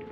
et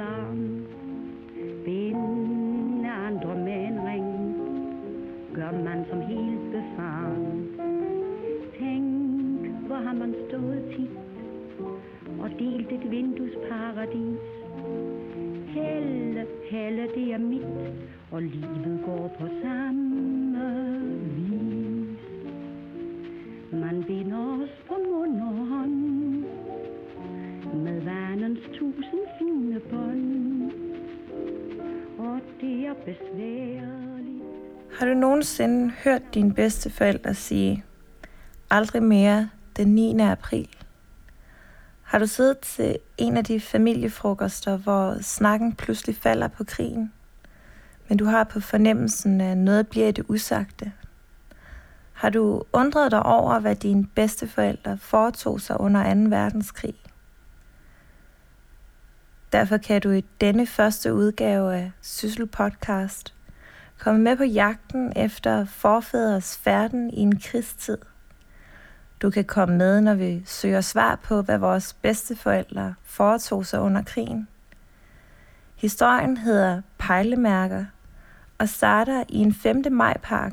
hørt dine bedsteforældre sige, aldrig mere den 9. april? Har du siddet til en af de familiefrokoster, hvor snakken pludselig falder på krigen, men du har på fornemmelsen, at noget bliver i det usagte? Har du undret dig over, hvad dine bedsteforældre foretog sig under 2. verdenskrig? Derfor kan du i denne første udgave af Syssel Podcast komme med på jagten efter forfædres færden i en krigstid. Du kan komme med, når vi søger svar på, hvad vores bedsteforældre foretog sig under krigen. Historien hedder Pejlemærker og starter i en 5. majpark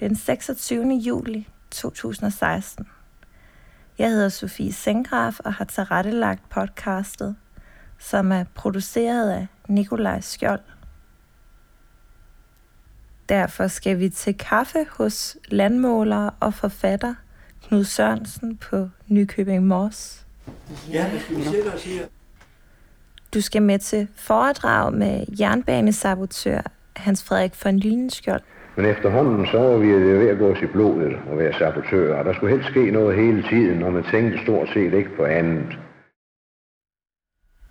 den 26. juli 2016. Jeg hedder Sofie Sengraf og har tilrettelagt podcastet, som er produceret af Nikolaj Skjold. Derfor skal vi til kaffe hos landmåler og forfatter Knud Sørensen på Nykøbing Mors. Ja, det skal vi sætte os her. Du skal med til foredrag med jernbanesabotør Hans Frederik von Lynskjold. Men efterhånden så var vi det ved at gå os i blodet og være sabotører, der skulle helst ske noget hele tiden, og man tænkte stort set ikke på andet.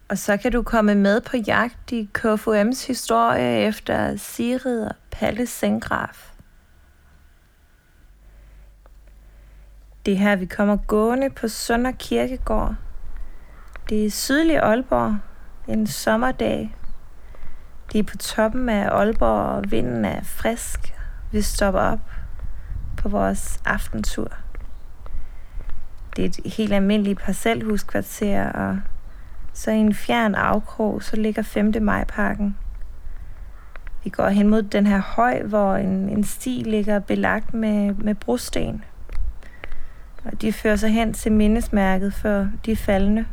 Og så kan du komme med på jagt i KFUM's historie efter Sigrid og Palle Sengraf. Det er her, vi kommer gående på Sønder Kirkegård. Det er sydlig Aalborg, en sommerdag. Det er på toppen af Aalborg, og vinden er frisk. Vi stopper op på vores aftentur. Det er et helt almindeligt parcelhuskvarter, og så i en fjern afkrog, så ligger 5. majparken. Vi går hen mod den her høj, hvor en, en sti ligger belagt med, med brosten. Og de fører sig hen til mindesmærket for de faldende.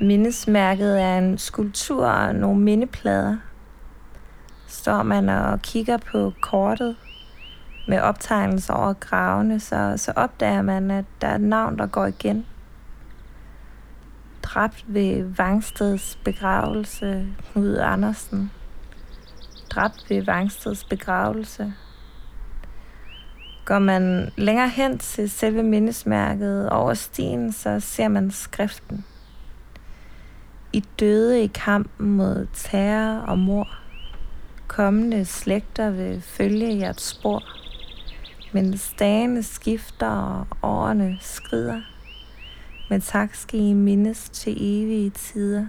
Mindesmærket er en skulptur og nogle mindeplader. Står man og kigger på kortet med optegnelser over gravene, så, så opdager man, at der er et navn, der går igen. Dræbt ved Vangsteds begravelse, Knud Andersen. Dræbt ved Vangsteds begravelse. Går man længere hen til selve mindesmærket over stien, så ser man skriften. I døde i kampen mod terror og mor. Kommende slægter vil følge jeres spor. Men dagene skifter og årene skrider. Men tak skal I mindes til evige tider.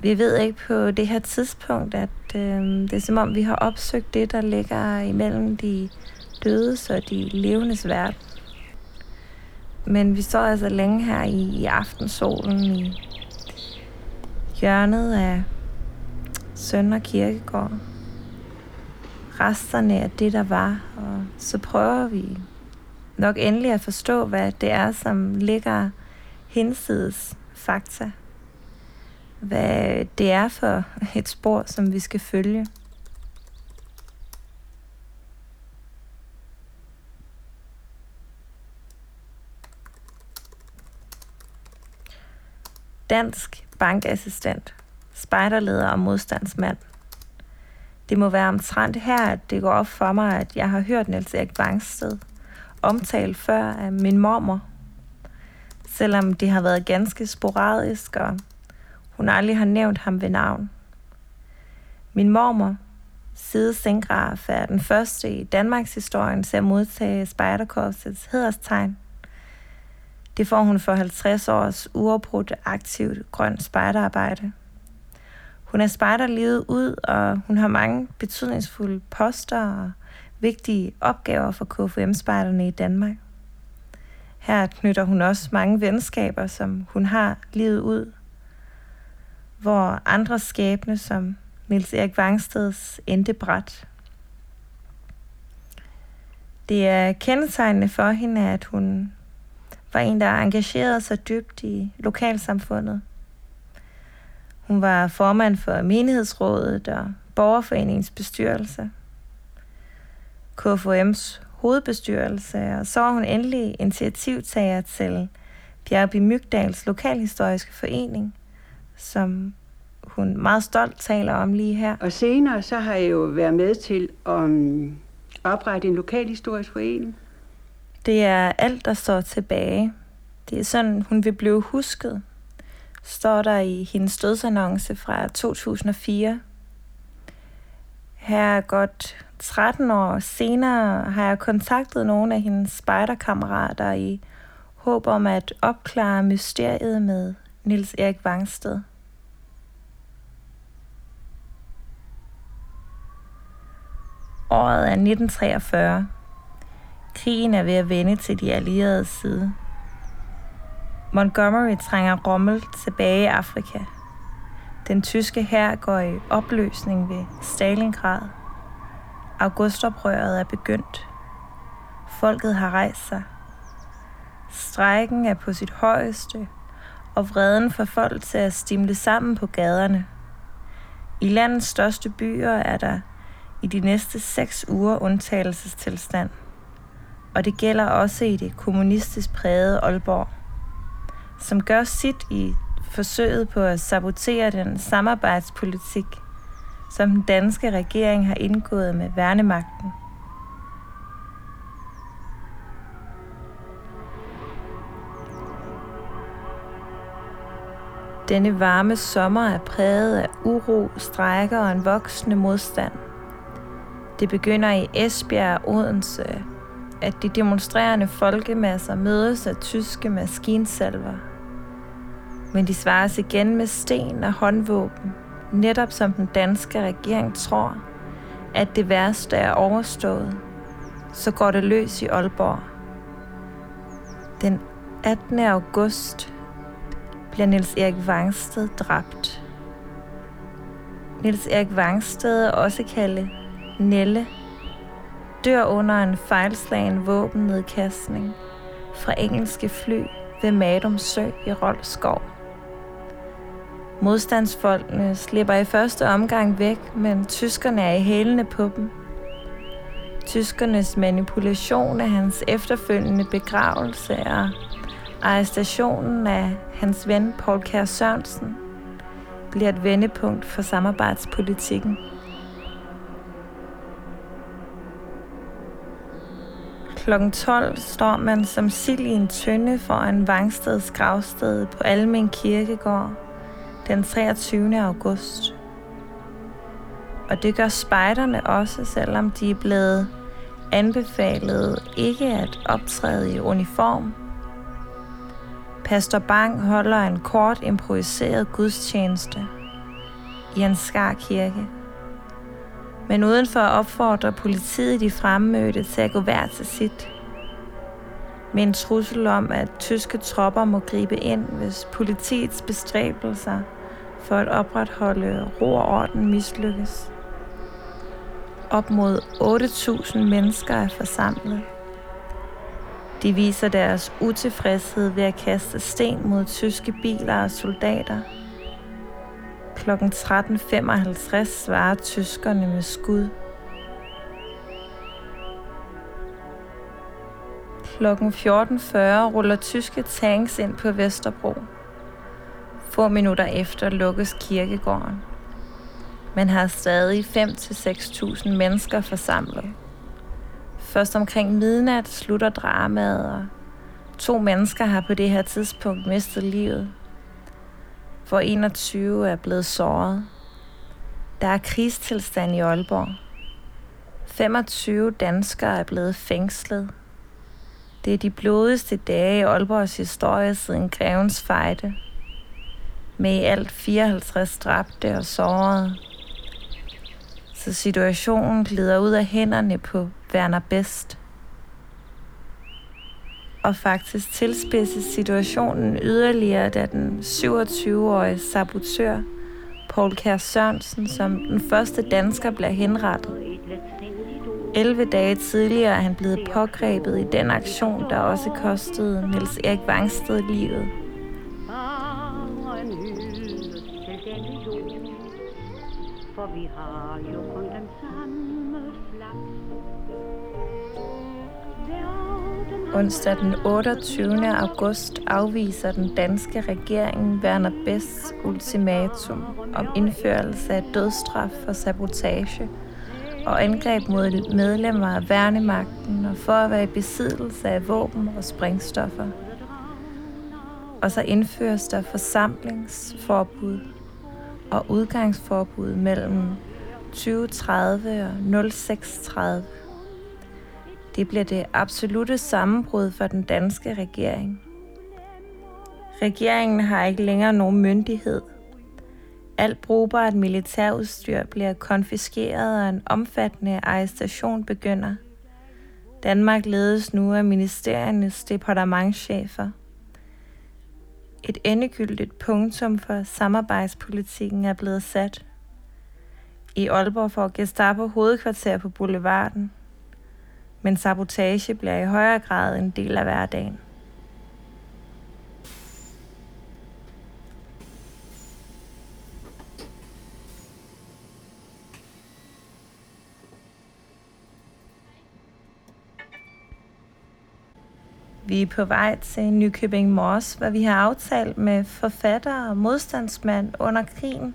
Vi ved ikke på det her tidspunkt, at øh, det er som om, vi har opsøgt det, der ligger imellem de dødes og de levendes verden. Men vi står altså længe her i, i aftensolen i hjørnet af Sønder Kirkegård. Resterne af det, der var, og så prøver vi nok endelig at forstå, hvad det er, som ligger hinsides fakta. Hvad det er for et spor, som vi skal følge. Dansk bankassistent, spejderleder og modstandsmand. Det må være omtrent her, at det går op for mig, at jeg har hørt Niels Erik Bangsted omtalt før af min mormor. Selvom det har været ganske sporadisk, og hun aldrig har nævnt ham ved navn. Min mormor, Side Sengraf, er den første i Danmarks historien til at modtage Spejderkorpsets hederstegn. Det får hun for 50 års uafbrudt aktivt grønt spejderarbejde. Hun er spejderlivet ud, og hun har mange betydningsfulde poster og vigtige opgaver for KFM-spejderne i Danmark. Her knytter hun også mange venskaber, som hun har livet ud, hvor andre skæbne, som Nils Erik Vangsteds endte bræt. Det er kendetegnende for hende, at hun var en, der engagerede sig dybt i lokalsamfundet. Hun var formand for menighedsrådet og borgerforeningens bestyrelse. KFM's hovedbestyrelse, og så var hun endelig initiativtager til Bjergby Mygdals Lokalhistoriske Forening, som hun meget stolt taler om lige her. Og senere så har jeg jo været med til at um, oprette en lokalhistorisk forening. Det er alt, der står tilbage. Det er sådan, hun vil blive husket, står der i hendes dødsannonce fra 2004. Her godt 13 år senere har jeg kontaktet nogle af hendes spejderkammerater i håb om at opklare mysteriet med Nils Erik Vangsted. Året er 1943. Krigen er ved at vende til de allierede side. Montgomery trænger Rommel tilbage i Afrika. Den tyske hær går i opløsning ved Stalingrad. Augustoprøret er begyndt. Folket har rejst sig. Strækken er på sit højeste, og vreden får folk til at stimle sammen på gaderne. I landets største byer er der i de næste seks uger undtagelsestilstand. Og det gælder også i det kommunistisk prægede Aalborg, som gør sit i forsøget på at sabotere den samarbejdspolitik, som den danske regering har indgået med værnemagten. Denne varme sommer er præget af uro, strækker og en voksende modstand. Det begynder i Esbjerg og Odense, at de demonstrerende folkemasser mødes af tyske maskinsalver. Men de svares igen med sten og håndvåben – netop som den danske regering tror, at det værste er overstået, så går det løs i Aalborg. Den 18. august bliver Niels Erik Vangsted dræbt. Niels Erik Vangsted, også kaldet Nelle, dør under en fejlslagen våbennedkastning fra engelske fly ved Madum Sø i Rolskov. Modstandsfolkene slipper i første omgang væk, men tyskerne er i hælene på dem. Tyskernes manipulation af hans efterfølgende begravelse og arrestationen af hans ven Paul Kær Sørensen bliver et vendepunkt for samarbejdspolitikken. Klokken 12 står man som sild i en tønde foran Vangsteds gravsted på Almen Kirkegård – den 23. august. Og det gør spejderne også, selvom de er blevet anbefalet ikke at optræde i uniform. Pastor Bang holder en kort improviseret gudstjeneste i en skar kirke. Men udenfor opfordrer politiet de fremmødte til at gå hver til sit. Med en trussel om, at tyske tropper må gribe ind, hvis politiets bestræbelser for at opretholde ro og orden mislykkes. Op mod 8.000 mennesker er forsamlet. De viser deres utilfredshed ved at kaste sten mod tyske biler og soldater. Klokken 13.55 svarer tyskerne med skud. Klokken 14.40 ruller tyske tanks ind på Vesterbro. Få minutter efter lukkes kirkegården. Man har stadig 5-6.000 mennesker forsamlet. Først omkring midnat slutter dramaet, og to mennesker har på det her tidspunkt mistet livet, For 21 er blevet såret. Der er krigstilstand i Aalborg. 25 danskere er blevet fængslet. Det er de blodigste dage i Aalborgs historie siden Grevens Fejde – med i alt 54 dræbte og sårede. Så situationen glider ud af hænderne på Werner Best. Og faktisk tilspidses situationen yderligere, da den 27-årige sabotør Paul Kær Sørensen som den første dansker bliver henrettet. 11 dage tidligere er han blevet pågrebet i den aktion, der også kostede Niels Erik Vangsted livet. Vi har jo kun den samme Onsdag den 28. august afviser den danske regering Werner Bests ultimatum om indførelse af dødsstraf for sabotage og angreb mod medlemmer af værnemagten og for at være i besiddelse af våben og sprængstoffer. Og så indføres der forsamlingsforbud og udgangsforbud mellem 2030 og 0630. Det bliver det absolute sammenbrud for den danske regering. Regeringen har ikke længere nogen myndighed. Alt brugbart militærudstyr bliver konfiskeret, og en omfattende arrestation begynder. Danmark ledes nu af ministeriernes departementchefer. Et endegyldigt punktum for samarbejdspolitikken er blevet sat. I Aalborg får Gestapo hovedkvarter på Boulevarden men sabotage bliver i højere grad en del af hverdagen. Vi er på vej til Nykøbing Mors, hvor vi har aftalt med forfatter og modstandsmand under krigen,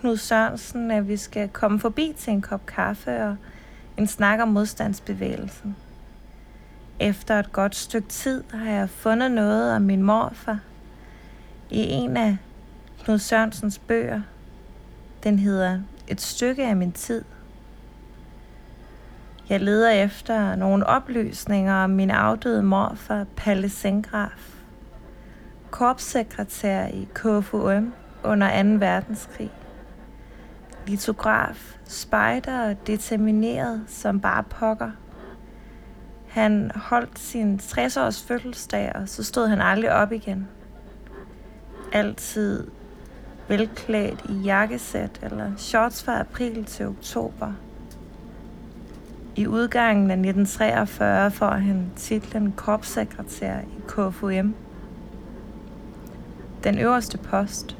Knud Sørensen, at vi skal komme forbi til en kop kaffe og en snak om modstandsbevægelsen. Efter et godt stykke tid har jeg fundet noget om min morfar i en af Knud Sørensens bøger. Den hedder Et stykke af min tid. Jeg leder efter nogle oplysninger om min afdøde morfar, Palle Sengraf, korpssekretær i KFUM under 2. verdenskrig litograf, spejder og determineret som bare pokker. Han holdt sin 60-års fødselsdag, og så stod han aldrig op igen. Altid velklædt i jakkesæt eller shorts fra april til oktober. I udgangen af 1943 får han titlen korpssekretær i KFUM. Den øverste post –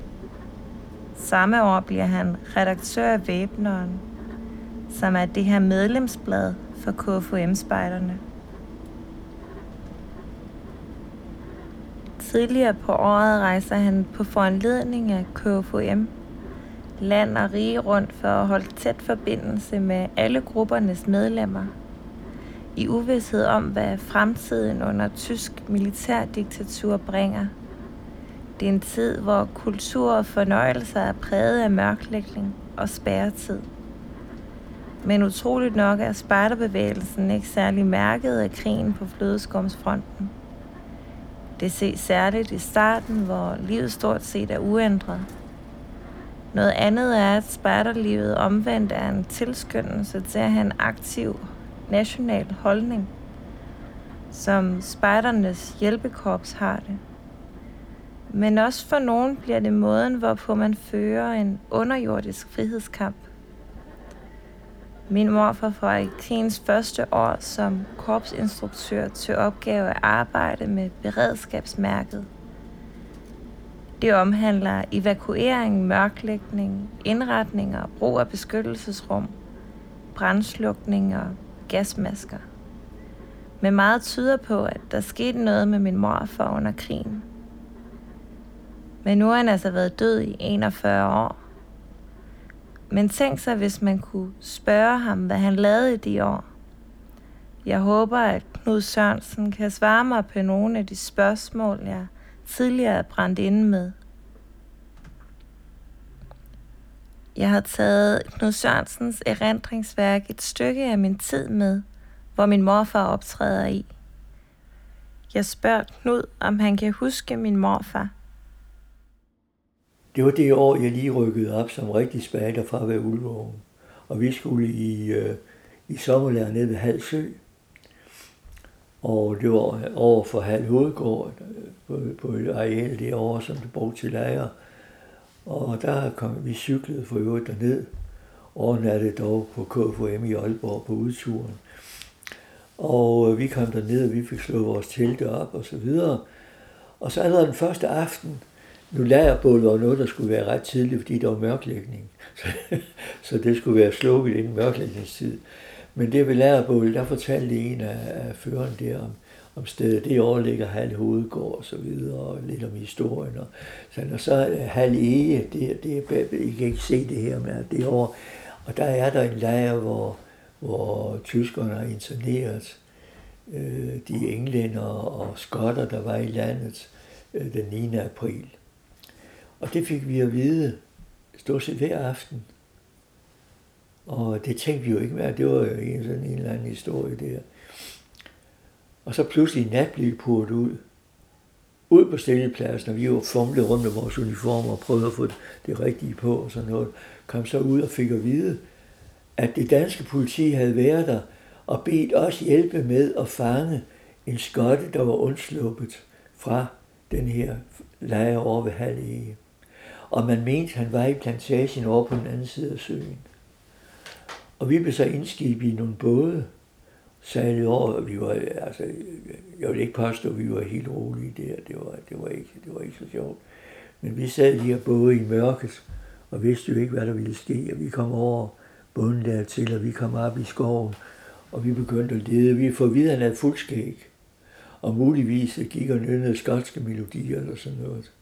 Samme år bliver han redaktør af Væbneren, som er det her medlemsblad for KFUM-spejderne. Tidligere på året rejser han på foranledning af KFUM land og rige rundt for at holde tæt forbindelse med alle gruppernes medlemmer i uvidshed om, hvad fremtiden under tysk militærdiktatur bringer – det er en tid, hvor kultur og fornøjelser er præget af mørklægning og spærretid. Men utroligt nok er spejderbevægelsen ikke særlig mærket af krigen på flødeskumsfronten. Det ses særligt i starten, hvor livet stort set er uændret. Noget andet er, at spejderlivet omvendt er en tilskyndelse til at have en aktiv national holdning, som spejdernes hjælpekorps har det. Men også for nogen bliver det måden, hvorpå man fører en underjordisk frihedskamp. Min morfar fra i første år som korpsinstruktør til opgave at arbejde med beredskabsmærket. Det omhandler evakuering, mørklægning, indretning og brug af beskyttelsesrum, brandslukning og gasmasker. Men meget tyder på, at der skete noget med min morfar under krigen. Men nu har han altså været død i 41 år. Men tænk sig, hvis man kunne spørge ham, hvad han lavede i de år. Jeg håber, at Knud Sørensen kan svare mig på nogle af de spørgsmål, jeg tidligere brændt inde med. Jeg har taget Knud Sørensens erindringsværk et stykke af min tid med, hvor min morfar optræder i. Jeg spørger Knud, om han kan huske min morfar. det var det år, jeg lige rykkede op som rigtig spader fra ved ulvågen. Og vi skulle i, øh, i sommerlærer nede ved Halsø. Og det var over for halv Hovedgård, på, på et areal derovre, som det brugte til lejre. Og der kom vi cyklede for øvrigt derned. Overnattede dog på KFM i Aalborg på udturen. Og øh, vi kom derned, og vi fik slået vores telte op og så videre. Og så allerede den første aften, nu lagerbålet var noget, der skulle være ret tidligt, fordi der var mørklægning. Så, så det skulle være slukket inden mørklægningstid. Men det ved Lærerbål, der fortalte en af, af føreren der om, om stedet. Det overligger Hal Hovedgård og så videre, og lidt om historien. Og, sådan, og så Hal Ege, det, det, I kan ikke se det her, men det er over. Og der er der en lejr, hvor, hvor tyskerne har interneret øh, de englænder og skotter, der var i landet øh, den 9. april. Og det fik vi at vide stort set hver aften. Og det tænkte vi jo ikke mere. Det var jo en, sådan en eller anden historie der. Og så pludselig nat blev vi purret ud. Ud på stillepladsen, og vi var fumlet rundt med vores uniformer og prøvede at få det rigtige på og sådan noget. Kom så ud og fik at vide, at det danske politi havde været der og bedt os hjælpe med at fange en skotte, der var undsluppet fra den her lejr over ved Hallige. Og man mente, han var i plantagen over på den anden side af søen. Og vi blev så indskibet i nogle både, særligt over, og vi var, altså, jeg vil ikke påstå, at vi var helt rolige der, det var, det var, ikke, det var ikke så sjovt. Men vi sad lige både i mørket, og vidste jo ikke, hvad der ville ske, og vi kom over bunden dertil, og vi kom op i skoven, og vi begyndte at lede. Vi får videre, at han havde fuldskæg, og muligvis gik og nynnede skotske melodier eller sådan noget.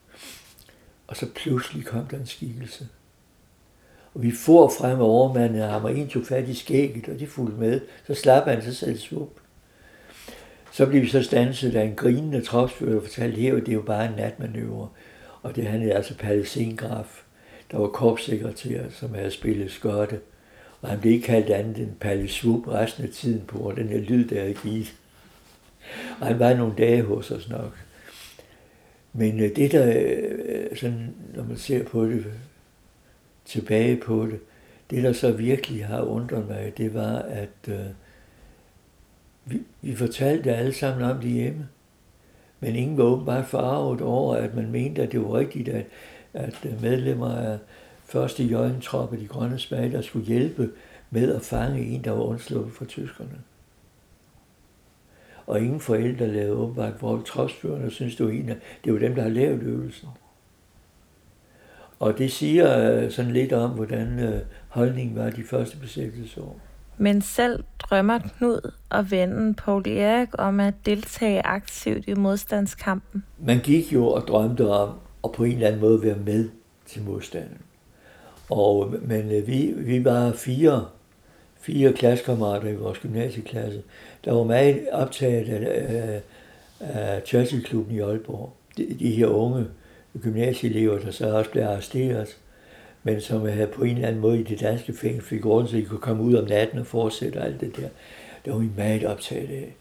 Og så pludselig kom der en skikkelse. Og vi får frem og overmanden af ham, og en tog fat i skægget, og de fulgte med. Så slap han, sig selv svup. Så blev vi så stanset af en grinende tropsfører, og fortalte, her, det er jo bare en natmanøvre. Og det han er altså Palle Sengraf, der var korpssekretær, som havde spillet skotte. Og han blev ikke kaldt andet end Palle Svup resten af tiden på den her lyd, der er givet. Og han var nogle dage hos os nok. Men øh, det der, øh, sådan, når man ser på det, tilbage på det, det der så virkelig har undret mig, det var, at øh, vi, vi fortalte alle sammen om det hjemme. Men ingen var åbenbart farvet over, at man mente, at det var rigtigt, at, at øh, medlemmer af første jøgentroppe, de grønne spejder, skulle hjælpe med at fange en, der var undsluppet fra tyskerne. Og ingen forældre lavede åbenbart vold, trodsførende, synes, det var en af, det var dem, der har lavet øvelsen. Og det siger øh, sådan lidt om, hvordan øh, holdningen var de første besættelsesår. Men selv drømmer Knud og vennen Paul Erik om at deltage aktivt i modstandskampen. Man gik jo og drømte om at på en eller anden måde være med til modstanden. Og, men øh, vi, vi var fire, fire klassekammerater i vores gymnasieklasse, der var meget optaget af, af, af Churchill-klubben i Aalborg. De, de her unge gymnasieelever, der så også blev arresteret, men som havde på en eller anden måde i det danske fængsel fik grund så de kunne komme ud om natten og fortsætte alt det der. Det var vi meget optaget af.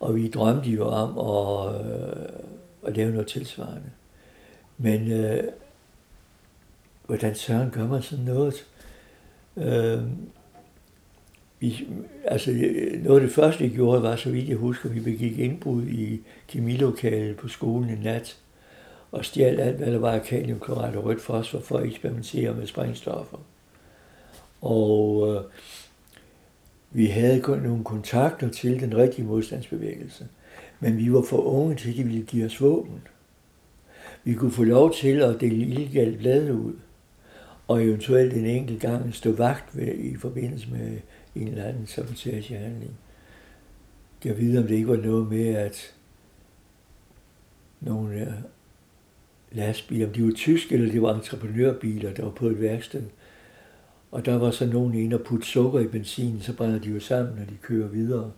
Og vi drømte jo om at, øh, at lave noget tilsvarende. Men øh, hvordan søren gør man sådan noget? Øh, vi, altså, noget af det første, jeg gjorde, var, så vidt jeg husker, vi begik indbrud i kemilokalet på skolen en nat og stjal alt, hvad der var af kaliumklorat og rødt fosfor for at eksperimentere med sprængstoffer. Og øh, vi havde kun nogle kontakter til den rigtige modstandsbevægelse, men vi var for unge til, at de ville give os våben. Vi kunne få lov til at dele illegalt blade ud, og eventuelt en enkelt gang stå vagt ved, i forbindelse med en eller anden sabotagehandling. Jeg ved, om det ikke var noget med, at nogle lastbiler, om de var tyske eller de var entreprenørbiler, der var på et værksted. Og der var så nogen inde og putte sukker i benzin, så brænder de jo sammen, når de kører videre.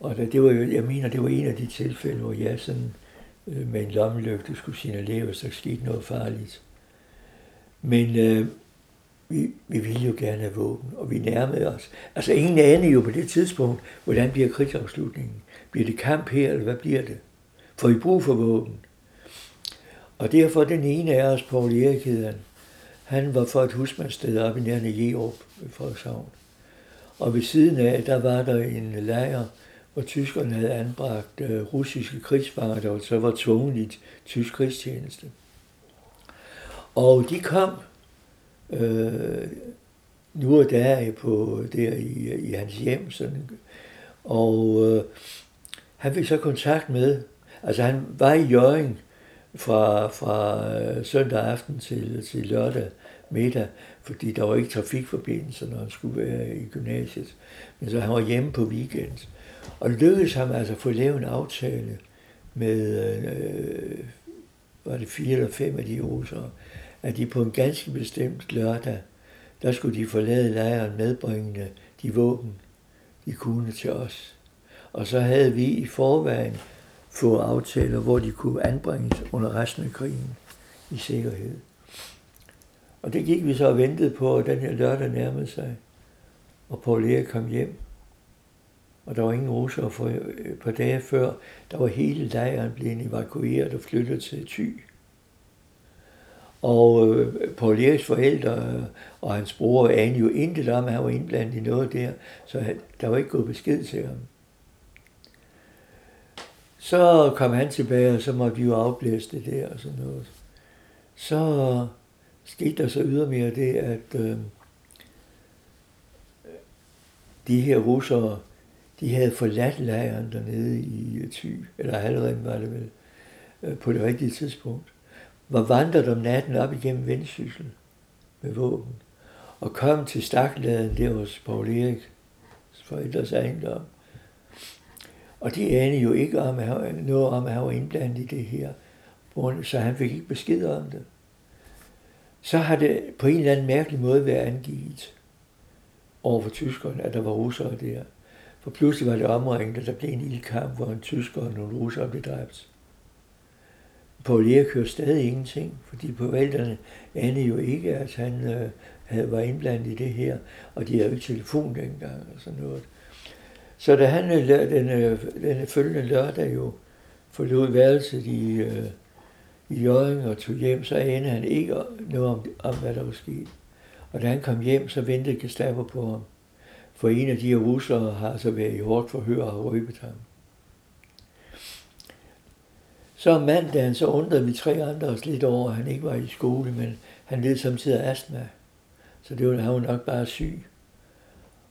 Og da, det var jo, jeg mener, det var en af de tilfælde, hvor jeg sådan øh, med en lommelygte skulle signalere, hvis der skete noget farligt. Men øh, vi, vi ville jo gerne have våben, og vi nærmede os. Altså ingen anede jo på det tidspunkt, hvordan bliver krigsafslutningen. Bliver det kamp her, eller hvad bliver det? Får vi brug for våben? Og derfor den ene af os, Paul Erik han, han var for et husmandssted op i nærheden Jerup i Frederikshavn. Og ved siden af, der var der en lejr, hvor tyskerne havde anbragt øh, russiske krigsfanger, der så var tvunget i tysk krigstjeneste. Og de kom øh, nu og der på, der i, i hans hjem, sådan, og øh, han fik så kontakt med, altså han var i Jørgen fra, fra øh, søndag aften til, til lørdag middag, fordi der var ikke trafikforbindelse, når han skulle være i gymnasiet. Men så han var hjemme på weekend. Og lykkedes ham altså at få lavet en aftale med, øh, var det fire eller fem af de rusere, at de på en ganske bestemt lørdag, der skulle de forlade lejren medbringende de våben, de kunne til os. Og så havde vi i forvejen få aftaler, hvor de kunne anbringes under resten af krigen i sikkerhed. Og det gik vi så og ventede på, at den her lørdag nærmede sig. Og Paul Erik kom hjem. Og der var ingen russere for et par dage før. Der var hele lejren blevet evakueret og flyttet til Thy. Og øh, Paul Eriks forældre øh, og hans bror anede jo intet om, at han var indblandet i noget der, så der var ikke gået besked til ham. Så kom han tilbage, og så måtte vi jo afblæse det der og sådan noget. Så skete der så ydermere det, at øh, de her russere, de havde forladt lejren dernede i øh, Thy, eller halvdelen var det vel, øh, på det rigtige tidspunkt, var vandret om natten op igennem Vendsyssel med våben, og kom til stakladen der hos Paul Erik, forældres ejendom. Og de anede jo ikke om, at noget om, at han var indblandet i det her, så han fik ikke besked om det. Så har det på en eller anden mærkelig måde været angivet over for tyskerne, at der var russere der. For pludselig var det omringet, og der blev en ildkamp, hvor en tysker og nogle russere blev dræbt. Paul Erik hørte stadig ingenting, fordi forældrene anede jo ikke, at han øh, havde, var indblandet i det her, og de havde jo ikke telefon dengang og sådan noget. Så da han øh, den, øh, den følgende lørdag jo forlod værelset i, øh, i Jørgen og tog hjem, så anede han ikke noget om, om, hvad der var sket. Og da han kom hjem, så ventede Gestapo på ham. For en af de her russere har altså været i hårdt forhør og røbet ham. Så mandagen, så undrede vi tre andre os lidt over, at han ikke var i skole, men han led samtidig af astma. Så det var, han var nok bare syg.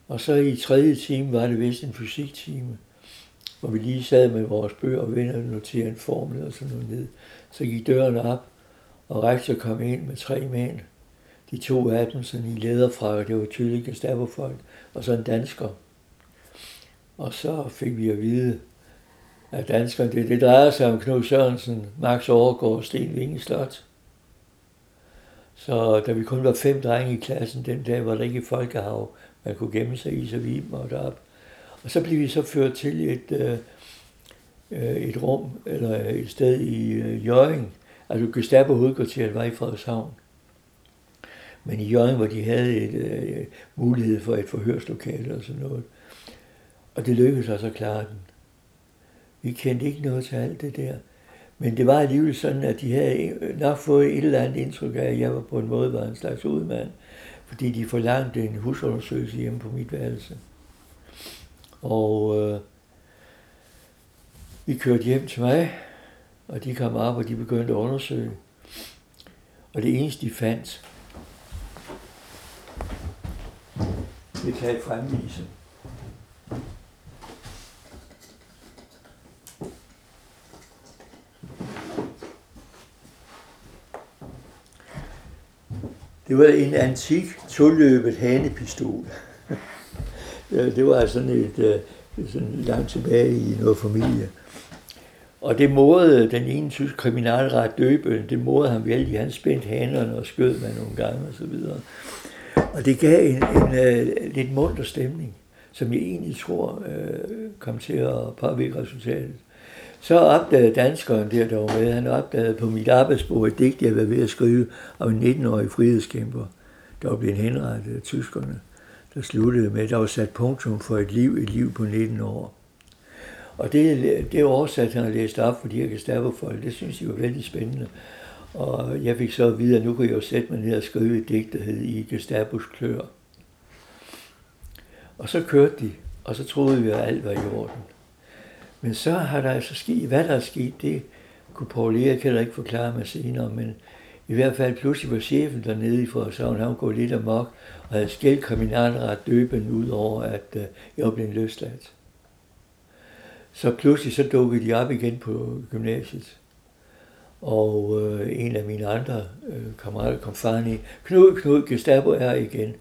Og så i tredje time var det vist en fysiktime, hvor vi lige sad med vores bøger og venner og noterede en formel og sådan noget ned. Så gik døren op, og rektor kom ind med tre mænd. De to af dem sådan i læderfrakker, det var tydeligt Gestapo-folk, og så en dansker. Og så fik vi at vide, at danskerne, det, det drejer sig om Knud Sørensen, Max Overgaard og Sten Vinge Slot. Så da vi kun var fem drenge i klassen den dag, var der ikke folkehav, man kunne gemme sig i, så vi måtte op. Og så blev vi så ført til et, øh, øh, et rum, eller et sted i øh, Jørgen. Altså Gestapo hovedkvarteret var i Frederikshavn. Men i Jørgen, hvor de havde et, øh, mulighed for et forhørslokale og sådan noget. Og det lykkedes os at klare den. Vi kendte ikke noget til alt det der. Men det var alligevel sådan, at de havde nok fået et eller andet indtryk af, at jeg var på en måde var en slags udmand, fordi de forlangte en husundersøgelse hjemme på mit værelse. Og øh, vi kørte hjem til mig, og de kom op, og de begyndte at undersøge. Og det eneste, de fandt, det kan jeg fremvise. Det var en antik toløbet hanepistol. det var altså sådan et øh, sådan langt tilbage i noget familie. Og det måede den ene tysk kriminalret døbe, det måede han vældig. Han spændte hanerne og skød med nogle gange og så videre. Og det gav en, en en lidt munter stemning, som jeg egentlig tror øh, kom til at påvirke resultatet. Så opdagede danskeren der, der var med, han opdagede på mit arbejdsbord et digt, jeg var ved at skrive om en 19-årig frihedskæmper, der var blevet henrettet af tyskerne, der sluttede med, der var sat punktum for et liv, et liv på 19 år. Og det, det oversatte han har læst op for de her det synes jeg var vældig spændende. Og jeg fik så at vide, at nu kunne jeg jo sætte mig ned og skrive et digt, der hed I Gestapos klør. Og så kørte de, og så troede vi, at alt var i orden. Men så har der altså sket, hvad der er sket, det kunne Paul Erik heller ikke forklare mig senere, men i hvert fald pludselig var chefen dernede i Frederikshavn, han gået lidt amok, og havde skældt kriminalret døben ud over, at øh, jeg blev løsladt. Så pludselig så dukkede de op igen på gymnasiet. Og øh, en af mine andre øh, kammerater kom faren i, Knud, Knud, Gestapo er igen.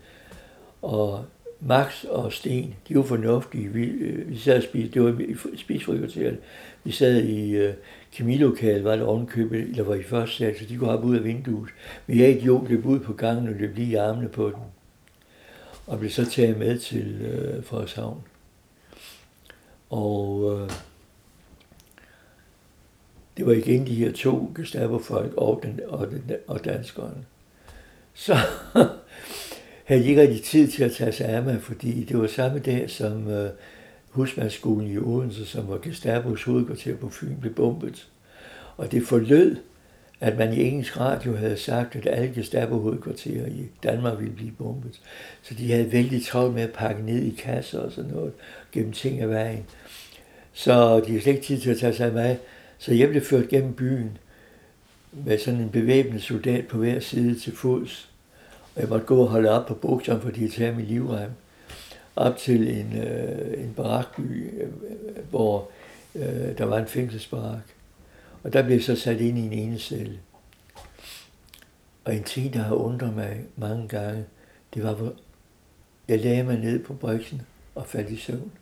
Og Max og Sten, de var fornuftige. Vi, øh, vi sad og spiste, det var spisfrikvarteret. Vi sad i øh, kemilokalet, var det ovenkøbet, eller var i første sal, så de kunne hoppe ud af vinduet. Men jeg idiot løb ud på gangen og løb lige i armene på den. Og blev så taget med til øh, Frederikshavn. Og øh, det var igen de her to Gestapo-folk og, den, og, den, og danskeren. Så havde de ikke rigtig tid til at tage sig af mig, fordi det var samme dag, som øh, husmandsskolen i Odense, som var Gestapos hovedkvarter på Fyn, blev bombet. Og det forlød, at man i engelsk radio havde sagt, at alle Gestapo-hovedkvarterer i Danmark ville blive bombet. Så de havde vældig travlt med at pakke ned i kasser og sådan noget, gennem ting af vejen. Så de havde slet ikke tid til at tage sig af mig. Så jeg blev ført gennem byen med sådan en bevæbnet soldat på hver side til fods. Og jeg måtte gå og holde op på bukserne, fordi jeg tager min livrem. Op til en, øh, en barakby, øh, hvor øh, der var en fængselsbarak. Og der blev jeg så sat ind i en ene celle. Og en ting, der har undret mig mange gange, det var, hvor jeg lagde mig ned på briksen og faldt i søvn.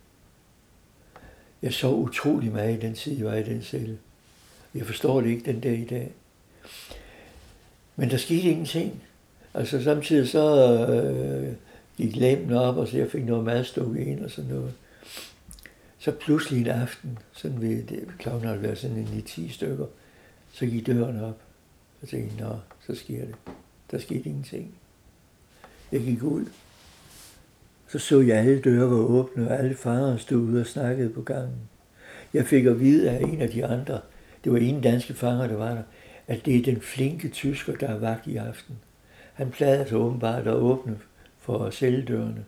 Jeg sov utrolig meget i den tid, jeg var i den celle. Jeg forstår det ikke den dag i dag. Men der skete ingenting. Altså samtidig så øh, gik lampen op, og så jeg fik noget mad stukket ind og sådan noget. Så pludselig en aften, sådan ved det, klokken havde været sådan en 10 stykker, så gik døren op. Og tænkte nå, så sker det. Der skete ingenting. Jeg gik ud. Så så jeg, alle døre var åbne, og alle farer stod ude og snakkede på gangen. Jeg fik at vide af en af de andre, det var en danske fanger, der var der, at det er den flinke tysker, der er vagt i aften. Han plejede så åbenbart at åbne for celledørene.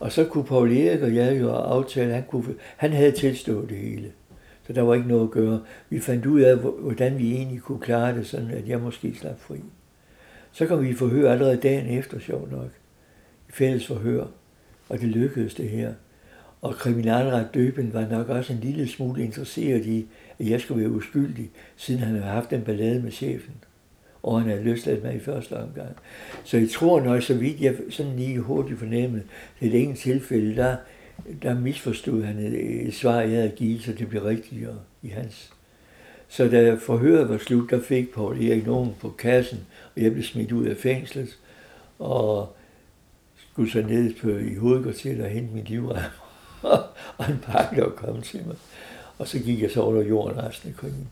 Og så kunne Paul Erik og jeg jo aftale, han, kunne, han havde tilstået det hele. Så der var ikke noget at gøre. Vi fandt ud af, hvordan vi egentlig kunne klare det, sådan at jeg måske slap fri. Så kom vi i forhør allerede dagen efter, sjov nok. I fælles forhør. Og det lykkedes det her. Og kriminalret Døben var nok også en lille smule interesseret i, at jeg skulle være uskyldig, siden han havde haft en ballade med chefen og han havde løsladt mig i første omgang. Så jeg tror nok, så vidt jeg sådan lige hurtigt fornemmede, det er et enkelt tilfælde, der, der misforstod han et, svar, jeg havde givet, så det blev rigtigere i hans. Så da forhøret var slut, der fik Paul Erik nogen på kassen, og jeg blev smidt ud af fængslet, og skulle så ned på, i hovedkvarteret og hente min livrem, og en pakke der kom til mig. Og så gik jeg så under jorden resten af krigen.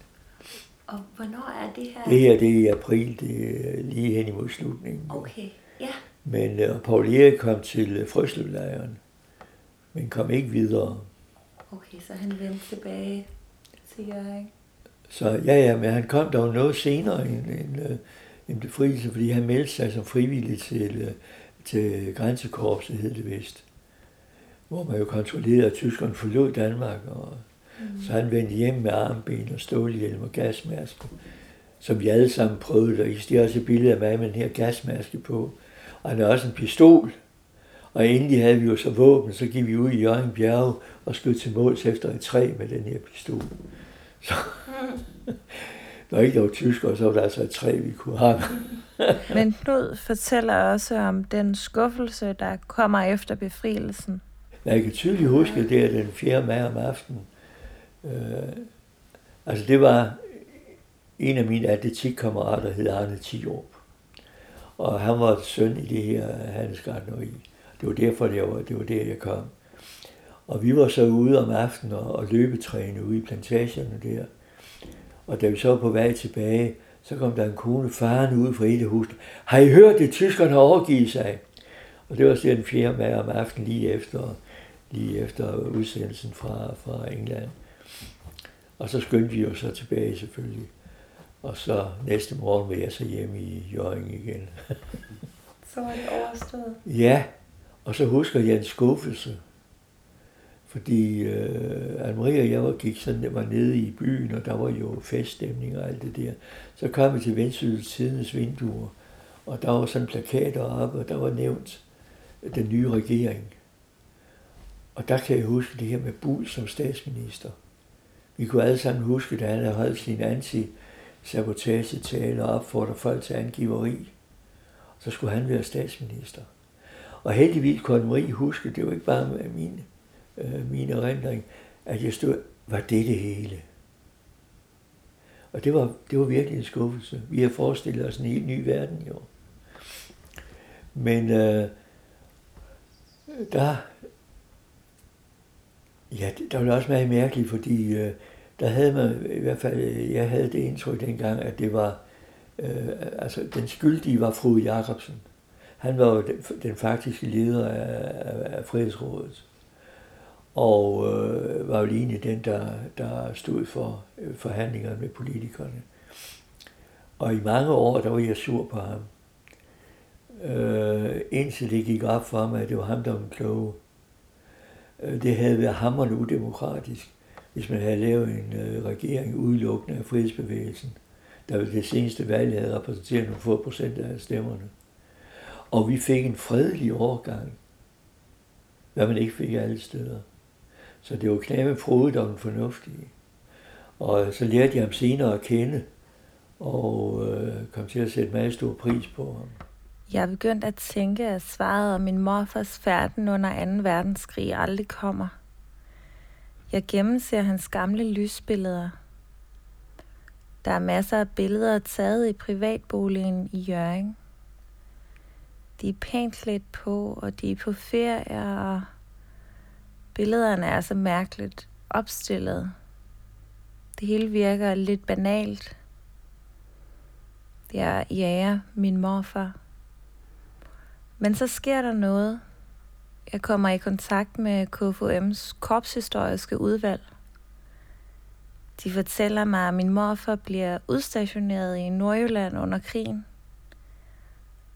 Og hvornår er det her? Det her, det er i april, det er lige hen imod slutningen. Okay, ja. Men uh, Paul Erik kom til uh, Frøslevlejren, men kom ikke videre. Okay, så han vendte tilbage til jer, ikke? Så ja, ja, men han kom dog noget senere end, end, uh, end befrielse, fordi han meldte sig som frivillig til, til grænsekorpset, hed det vist. Hvor man jo kontrollerede, at tyskerne forlod Danmark, og Mm. Så han vendte hjem med armben og stålhjelm og gasmaske, som vi alle sammen prøvede. Og I også et billede af mig med den her gasmaske på. Og han har også en pistol. Og endelig havde vi jo så våben, så gik vi ud i Jørgen Bjerge og skød til måls efter et træ med den her pistol. Så, når ikke der var tyskere, så var der altså et træ, vi kunne have. Men Knud fortæller også om den skuffelse, der kommer efter befrielsen. Jeg kan tydeligt huske, at det er den 4. maj om aftenen, Øh, altså det var en af mine atletikkammerater, hed Arne Tiop. Og han var søn i det her handelsgartneri. Det var derfor, det var, det var der, jeg kom. Og vi var så ude om aftenen og, og løbetræne ude i plantagerne der. Og da vi så var på vej tilbage, så kom der en kone faren ud fra et huset. Har I hørt det, tyskerne har overgivet sig? Og det var så den 4. maj om aftenen lige efter, lige efter udsendelsen fra, fra England. Og så skyndte vi os så tilbage selvfølgelig. Og så næste morgen var jeg så hjemme i Jørgen igen. så var det overstået? Ja, og så husker jeg en skuffelse. Fordi øh, Anne-Marie og jeg var, gik sådan, var nede i byen, og der var jo feststemning og alt det der. Så kom vi til Vendsyssel vinduer, og der var sådan plakater oppe, og der var nævnt den nye regering. Og der kan jeg huske det her med Bull som statsminister. Vi kunne alle sammen huske, da han havde holdt sin anti-sabotage-tale og opfordret folk til angiveri. Så skulle han være statsminister. Og heldigvis kunne Marie huske, det var ikke bare min, øh, min erindring, at jeg stod, var det det hele? Og det var, det var virkelig en skuffelse. Vi har forestillet os en helt ny verden, jo. Men øh, der, ja, der var også meget mærkeligt, fordi øh, der havde man, i hvert fald, øh, jeg havde det indtryk dengang, at det var, øh, altså den skyldige var fru Jacobsen. Han var jo den, den faktiske leder af, af, af Frihedsrådet. Og øh, var jo lige den, der, der stod for øh, forhandlingerne med politikerne. Og i mange år, der var jeg sur på ham. Øh, indtil det gik op for mig, at det var ham, der var den kloge. Øh, det havde været hammerende udemokratisk, hvis man havde lavet en øh, regering udelukkende af frihedsbevægelsen, der ved det seneste valg havde repræsenteret nogle få procent af stemmerne. Og vi fik en fredelig overgang, hvad man ikke fik alle steder. Så det var knæme frodet og den fornuftige. Og så lærte jeg ham senere at kende, og øh, kom til at sætte meget stor pris på ham. Jeg begyndte at tænke, at svaret om min morfars færden under 2. verdenskrig aldrig kommer. Jeg gennemser hans gamle lysbilleder. Der er masser af billeder taget i privatboligen i Jørgen. De er pænt klædt på, og de er på ferie, og billederne er så mærkeligt opstillet. Det hele virker lidt banalt. Jeg jager min morfar. Men så sker der noget. Jeg kommer i kontakt med KFUM's korpshistoriske udvalg. De fortæller mig, at min morfar bliver udstationeret i Nordjylland under krigen.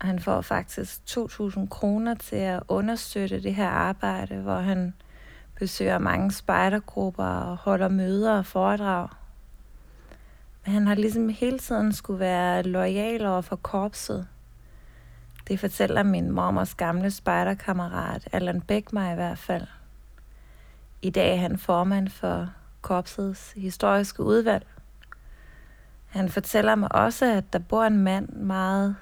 Og han får faktisk 2.000 kroner til at understøtte det her arbejde, hvor han besøger mange spejdergrupper og holder møder og foredrag. Men han har ligesom hele tiden skulle være lojal over for korpset – det fortæller min mormors gamle spejderkammerat, Allan Bæk mig i hvert fald. I dag er han formand for korpsets historiske udvalg. Han fortæller mig også, at der bor en mand meget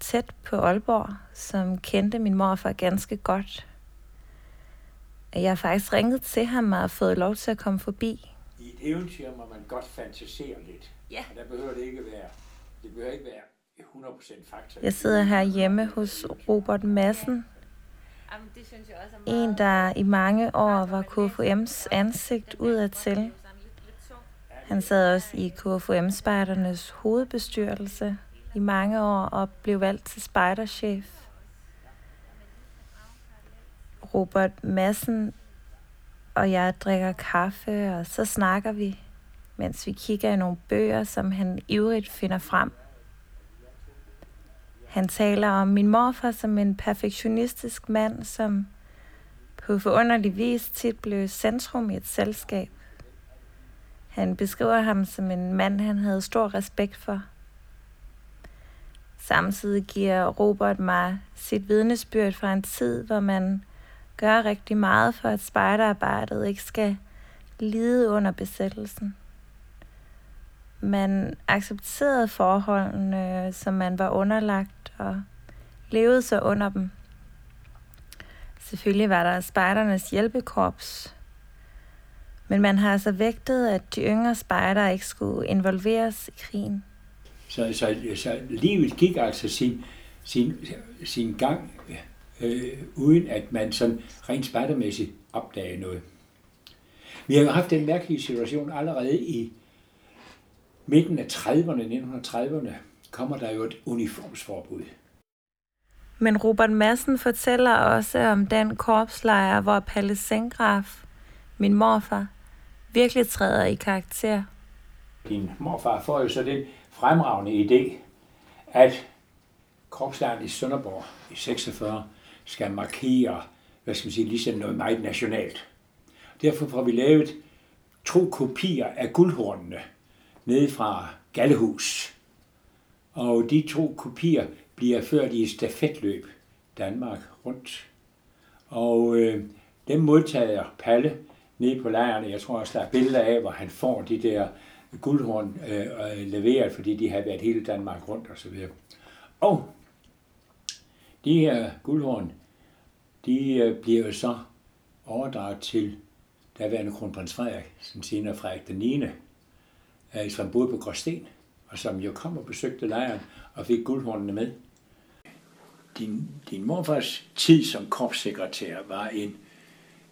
tæt på Aalborg, som kendte min morfar ganske godt. Jeg har faktisk ringet til ham og fået lov til at komme forbi. I et eventyr må man godt fantasere lidt. Ja. Og der behøver det ikke være, det behøver ikke være 100% fakta. Jeg sidder her hjemme hos Robert Madsen. En, der i mange år var KFUM's ansigt udadtil. Han sad også i KFUM-spejdernes hovedbestyrelse i mange år og blev valgt til spejderchef. Robert Madsen og jeg drikker kaffe, og så snakker vi, mens vi kigger i nogle bøger, som han ivrigt finder frem. Han taler om min morfar som en perfektionistisk mand, som på forunderlig vis tit blev centrum i et selskab. Han beskriver ham som en mand, han havde stor respekt for. Samtidig giver Robert mig sit vidnesbyrd fra en tid, hvor man gør rigtig meget for, at spejderarbejdet ikke skal lide under besættelsen. Man accepterede forholdene, som man var underlagt, og levede så under dem. Selvfølgelig var der spejdernes hjælpekorps, men man har altså vægtet, at de yngre spejdere ikke skulle involveres i krigen. Så, så, så livet gik altså sin, sin, sin gang, øh, uden at man sådan rent spejdermæssigt opdagede noget. Vi har haft den mærkelige situation allerede i midten af 30'erne, 1930'erne, kommer der jo et uniformsforbud. Men Robert Madsen fortæller også om den korpslejr, hvor Palle Sengraf, min morfar, virkelig træder i karakter. Din morfar får jo så den fremragende idé, at Korpslejren i Sønderborg i 46 skal markere, hvad skal man sige, ligesom noget meget nationalt. Derfor får vi lavet to kopier af guldhornene nede fra Gallehus. Og de to kopier bliver ført i et stafetløb Danmark rundt. Og øh, dem modtager Palle nede på lejren. Jeg tror også, der er billeder af, hvor han får de der guldhorn øh, leveret, fordi de har været hele Danmark rundt og så videre. Og de her guldhorn, de øh, bliver jo så overdraget til daværende kronprins Frederik, som senere Frederik den 9., som boede på Gråsten, og som jo kom og besøgte lejren og fik guldhornene med. Din, din morfars tid som korpssekretær var en,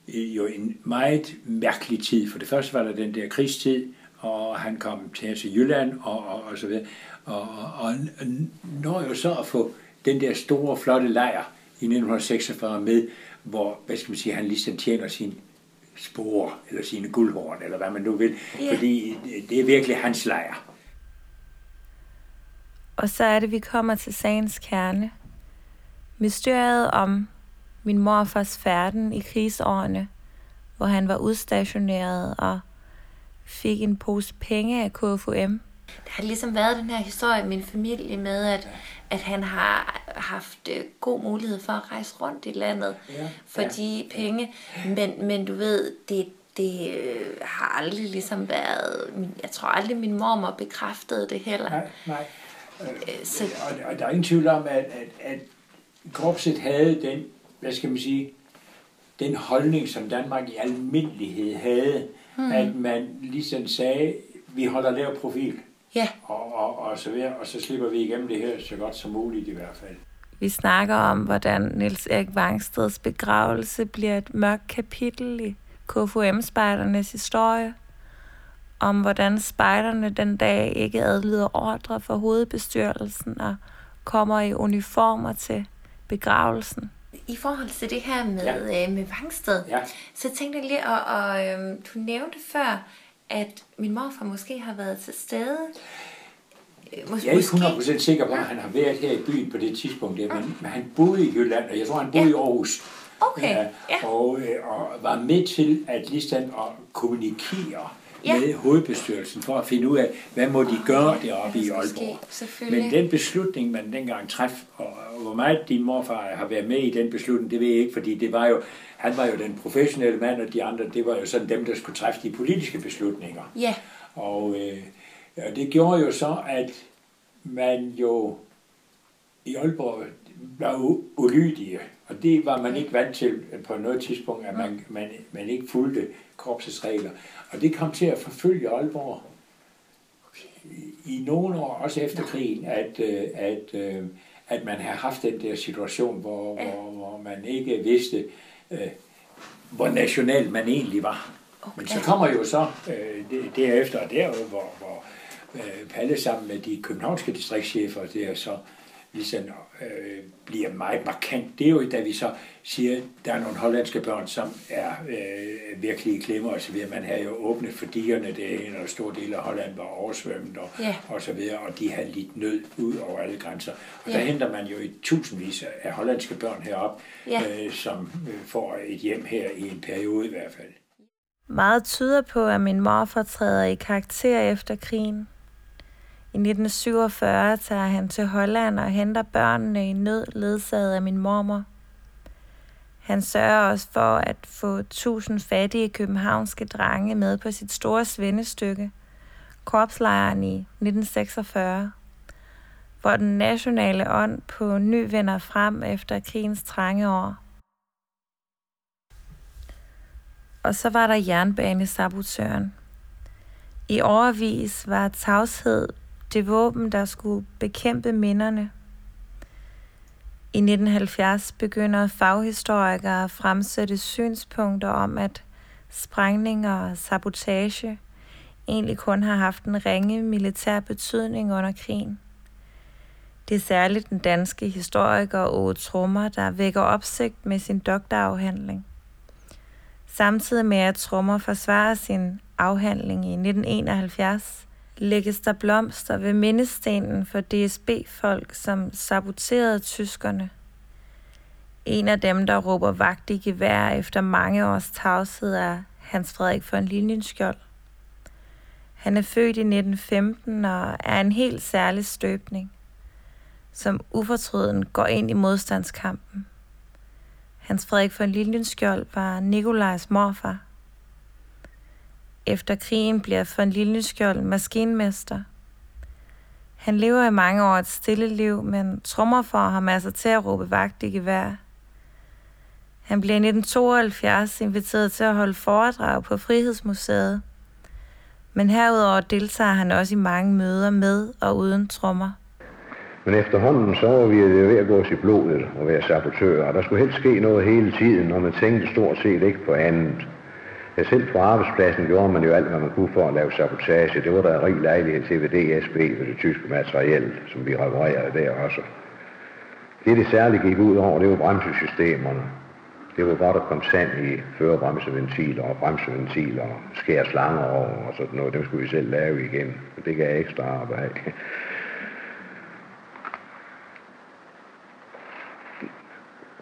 jo en meget mærkelig tid. For det første var der den der krigstid, og han kom til, til Jylland og, og, og så videre. Og, og, og når jo så at få den der store, flotte lejr i 1946 med, hvor, hvad skal man sige, han ligesom tjener sin spor, eller sine guldhorn, eller hvad man nu vil. Yeah. Fordi det er virkelig hans lejr. Og så er det, vi kommer til sagens kerne. Mysteriet om min morfars færden i krigsårene, hvor han var udstationeret og fik en pose penge af KFUM. Der har ligesom været den her historie i min familie med, at, at han har haft øh, god mulighed for at rejse rundt i landet ja, for ja, de penge. Men, men du ved, det, det øh, har aldrig ligesom været... Jeg tror aldrig, min mormor bekræftede det heller. Nej, nej. Øh, så... Og, og der er ingen tvivl om, at, at, at korpset havde den, hvad skal man sige, den holdning, som Danmark i almindelighed havde, hmm. at man ligesom sagde, vi holder lav profil. Ja. Og, og, og, så videre, og så slipper vi igennem det her så godt som muligt i hvert fald. Vi snakker om, hvordan Niels Erik Wangsteds begravelse bliver et mørkt kapitel i KFUM-spejdernes historie. Om hvordan spejderne den dag ikke adlyder ordre fra hovedbestyrelsen og kommer i uniformer til begravelsen. I forhold til det her med, ja. øh, med Vangsted, ja. så tænkte jeg lige, og, og øhm, du nævnte før, at min morfar måske har været til stede. Øh, Mås- jeg er ikke 100% sikker på, at han har været her i byen på det tidspunkt, der, men, men han boede i Jylland, og jeg tror, han boede ja. i Aarhus. Okay. Ja, ja. Og, øh, og var med til at ligesom at kommunikere ja. med hovedbestyrelsen for at finde ud af, hvad må de gøre deroppe ja, i Aalborg. Men den beslutning, man dengang træffede, og, og hvor meget din morfar har været med i den beslutning, det ved jeg ikke, fordi det var jo, han var jo den professionelle mand, og de andre, det var jo sådan dem, der skulle træffe de politiske beslutninger. Ja. Og øh, og det gjorde jo så, at man jo i Aalborg var ulydige, og det var man ikke vant til på noget tidspunkt, at man, man, man ikke fulgte korpsets regler. Og det kom til at forfølge Aalborg i nogle år, også efter krigen, at, øh, at, øh, at man havde haft den der situation, hvor, hvor, hvor man ikke vidste, øh, hvor national man egentlig var. Okay. Men så kommer jo så derefter, og der, hvor, hvor Palle sammen med de københavnske distriktschefer, det er så ligesom øh, bliver meget markant, det er jo, da vi så siger, at der er nogle hollandske børn, som er øh, virkelig i klemmer og så videre. Man havde jo åbnet for digerne derhen, og stor del af Holland var oversvømmet og, yeah. og så videre, og de havde lidt nød ud over alle grænser. Og yeah. der henter man jo i tusindvis af hollandske børn herop, yeah. øh, som øh, får et hjem her i en periode i hvert fald. Meget tyder på, at min morfar træder i karakter efter krigen. I 1947 tager han til Holland og henter børnene i nød, ledsaget af min mormor. Han sørger også for at få tusind fattige københavnske drenge med på sit store svendestykke, korpslejren i 1946, hvor den nationale ånd på ny vender frem efter krigens trange år. Og så var der jernbanesabotøren. I overvis var tavshed det våben, der skulle bekæmpe minderne. I 1970 begynder faghistorikere at fremsætte synspunkter om, at sprængninger og sabotage egentlig kun har haft en ringe militær betydning under krigen. Det er særligt den danske historiker Ove Trummer, der vækker opsigt med sin doktorafhandling. Samtidig med at Trummer forsvarer sin afhandling i 1971, lægges der blomster ved mindestenen for DSB-folk, som saboterede tyskerne. En af dem, der råber vagt i gevær efter mange års tavshed, er Hans Frederik von Lilienskjold. Han er født i 1915 og er en helt særlig støbning, som ufortrøden går ind i modstandskampen. Hans Frederik von Lilienskjold var Nikolajs morfar. Efter krigen bliver von Lilienskjold maskinmester. Han lever i mange år et stille liv, men trommer for har masser altså til at råbe vagt i gevær. Han bliver i 1972 inviteret til at holde foredrag på Frihedsmuseet. Men herudover deltager han også i mange møder med og uden trommer. Men efterhånden så var vi ved at gå os i blodet og være sabotører. Der skulle helst ske noget hele tiden, og man tænkte stort set ikke på andet. Men selv på arbejdspladsen gjorde man jo alt, hvad man kunne for at lave sabotage. Det var der rig lejlighed til ved DSB, ved det tyske materiel, som vi reparerede der også. Det, det særligt gik ud over, det var bremsesystemerne. Det var godt at komme sand i førerbremseventiler og bremseventiler og skære slanger over og sådan noget. Dem skulle vi selv lave igen. Det gav ekstra arbejde.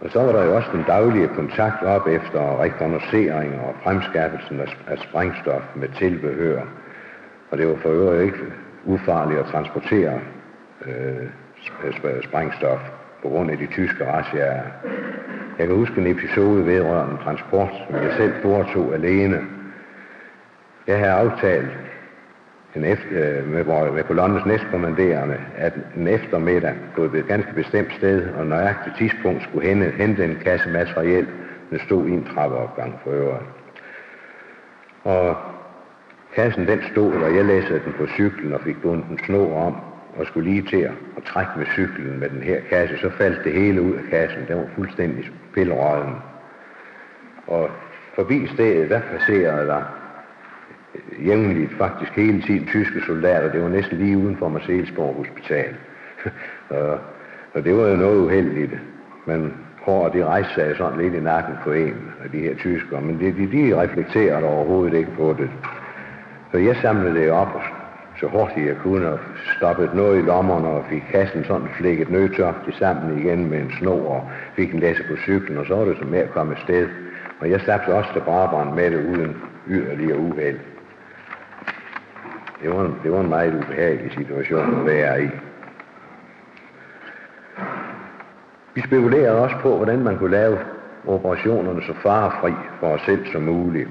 Og så var der jo også den daglige kontakt op efter rekognosceringer og fremskaffelsen af sprængstof med tilbehør. Og det var for øvrigt ikke ufarligt at transportere øh, sprængstof på grund af de tyske razziaer. Jeg kan huske en episode vedrørende transport, som jeg selv foretog alene. Jeg havde aftalt en efter, øh, med, med, med kolonnens næstkommanderende, at en eftermiddag på et ganske bestemt sted og nøjagtigt tidspunkt skulle hente, hente en kasse materiel, der stod i en trappeopgang for øvrigt. Og kassen den stod, og jeg læste den på cyklen og fik bundet en snor om, og skulle lige til at, at trække med cyklen med den her kasse, så faldt det hele ud af kassen. Den var fuldstændig pillerøden. Og forbi stedet, der passerede der Øh, jævnligt faktisk hele tiden tyske soldater. Det var næsten lige uden for Marseillesborg Hospital. og, og det var jo noget uheldigt. Men hår, de rejste sig sådan lidt i nakken på en af de her tyskere. Men de, de, de reflekterede overhovedet ikke på det. Så jeg samlede det op så hurtigt jeg kunne, og stoppede noget i lommerne, og fik kassen sådan flækket nødtørft sammen igen med en snor, og fik en læse på cyklen, og så var det så med at komme afsted. Og jeg slap også til barbaren med det uden yderligere uheld. Det var, en, det var en meget ubehagelig situation at være i. Vi spekulerede også på, hvordan man kunne lave operationerne så farefri for os selv som muligt.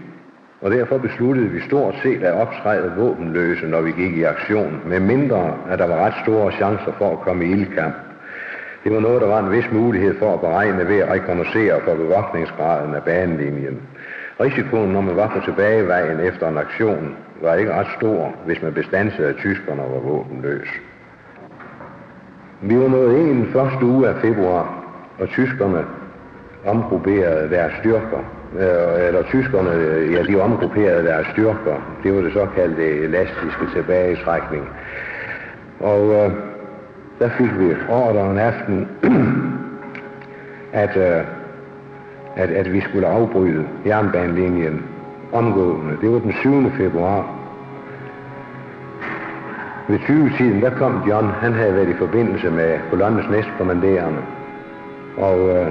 Og derfor besluttede vi stort set at optræde våbenløse, når vi gik i aktion, med mindre at der var ret store chancer for at komme i ildkamp. Det var noget, der var en vis mulighed for at beregne ved at rekognosere for bevogtningsgraden af banelinjen. Risikoen, når man var på tilbagevejen efter en aktion, var ikke ret stor, hvis man bestandsede, at tyskerne var våbenløs. Vi var nået ind i den første uge af februar, og tyskerne omgrupperede deres styrker. Øh, eller tyskerne, ja, de omgrupperede deres styrker. Det var det såkaldte elastiske tilbagetrækning. Og øh, der fik vi ordre en aften, at, øh, at, at vi skulle afbryde jernbanelinjen omgående. Det var den 7. februar. Ved 20-tiden, der kom John, han havde været i forbindelse med kolonnes næstkommanderende, og øh,